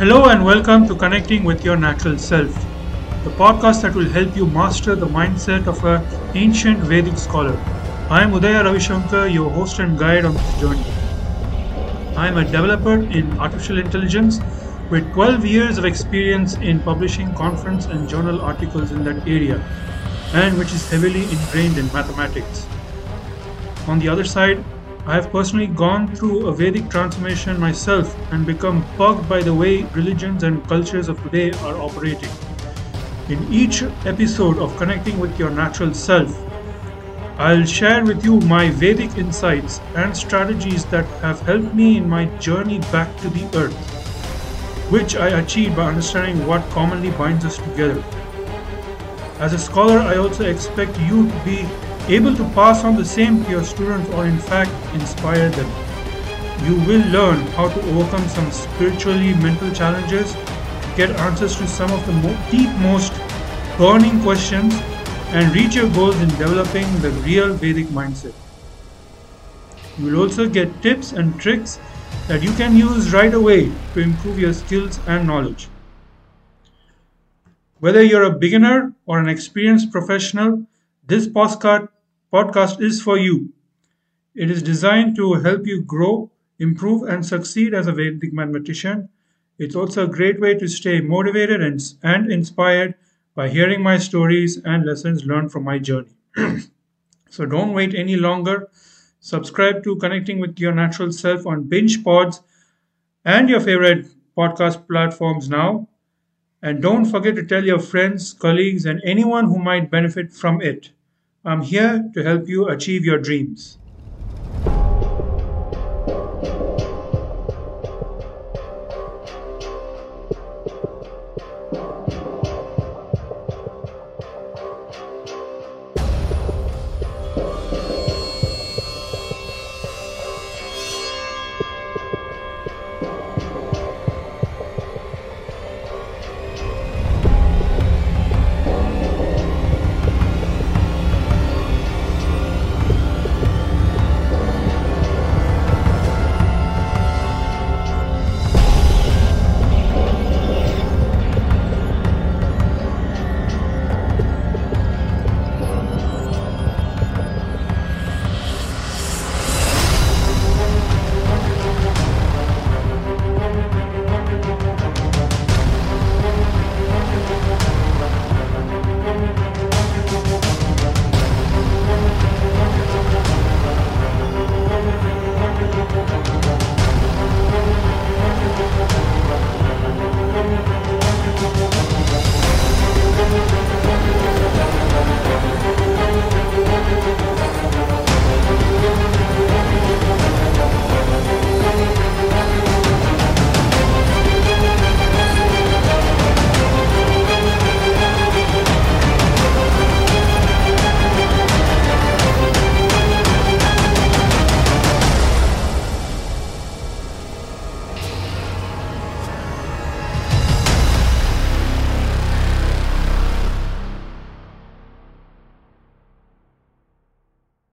Hello and welcome to Connecting with Your Natural Self, the podcast that will help you master the mindset of an ancient Vedic scholar. I am Udaya Ravishankar, your host and guide on this journey. I am a developer in artificial intelligence with 12 years of experience in publishing conference and journal articles in that area, and which is heavily ingrained in mathematics. On the other side, I have personally gone through a Vedic transformation myself and become bugged by the way religions and cultures of today are operating. In each episode of Connecting with Your Natural Self, I'll share with you my Vedic insights and strategies that have helped me in my journey back to the earth, which I achieved by understanding what commonly binds us together. As a scholar, I also expect you to be able to pass on the same to your students or in fact inspire them. You will learn how to overcome some spiritually mental challenges, get answers to some of the mo- deep most burning questions and reach your goals in developing the real Vedic mindset. You will also get tips and tricks that you can use right away to improve your skills and knowledge. Whether you're a beginner or an experienced professional, this postcard podcast is for you. It is designed to help you grow, improve, and succeed as a Vedic mathematician. It's also a great way to stay motivated and, and inspired by hearing my stories and lessons learned from my journey. so don't wait any longer. Subscribe to Connecting with Your Natural Self on Binge Pods and your favorite podcast platforms now. And don't forget to tell your friends, colleagues, and anyone who might benefit from it. I'm here to help you achieve your dreams.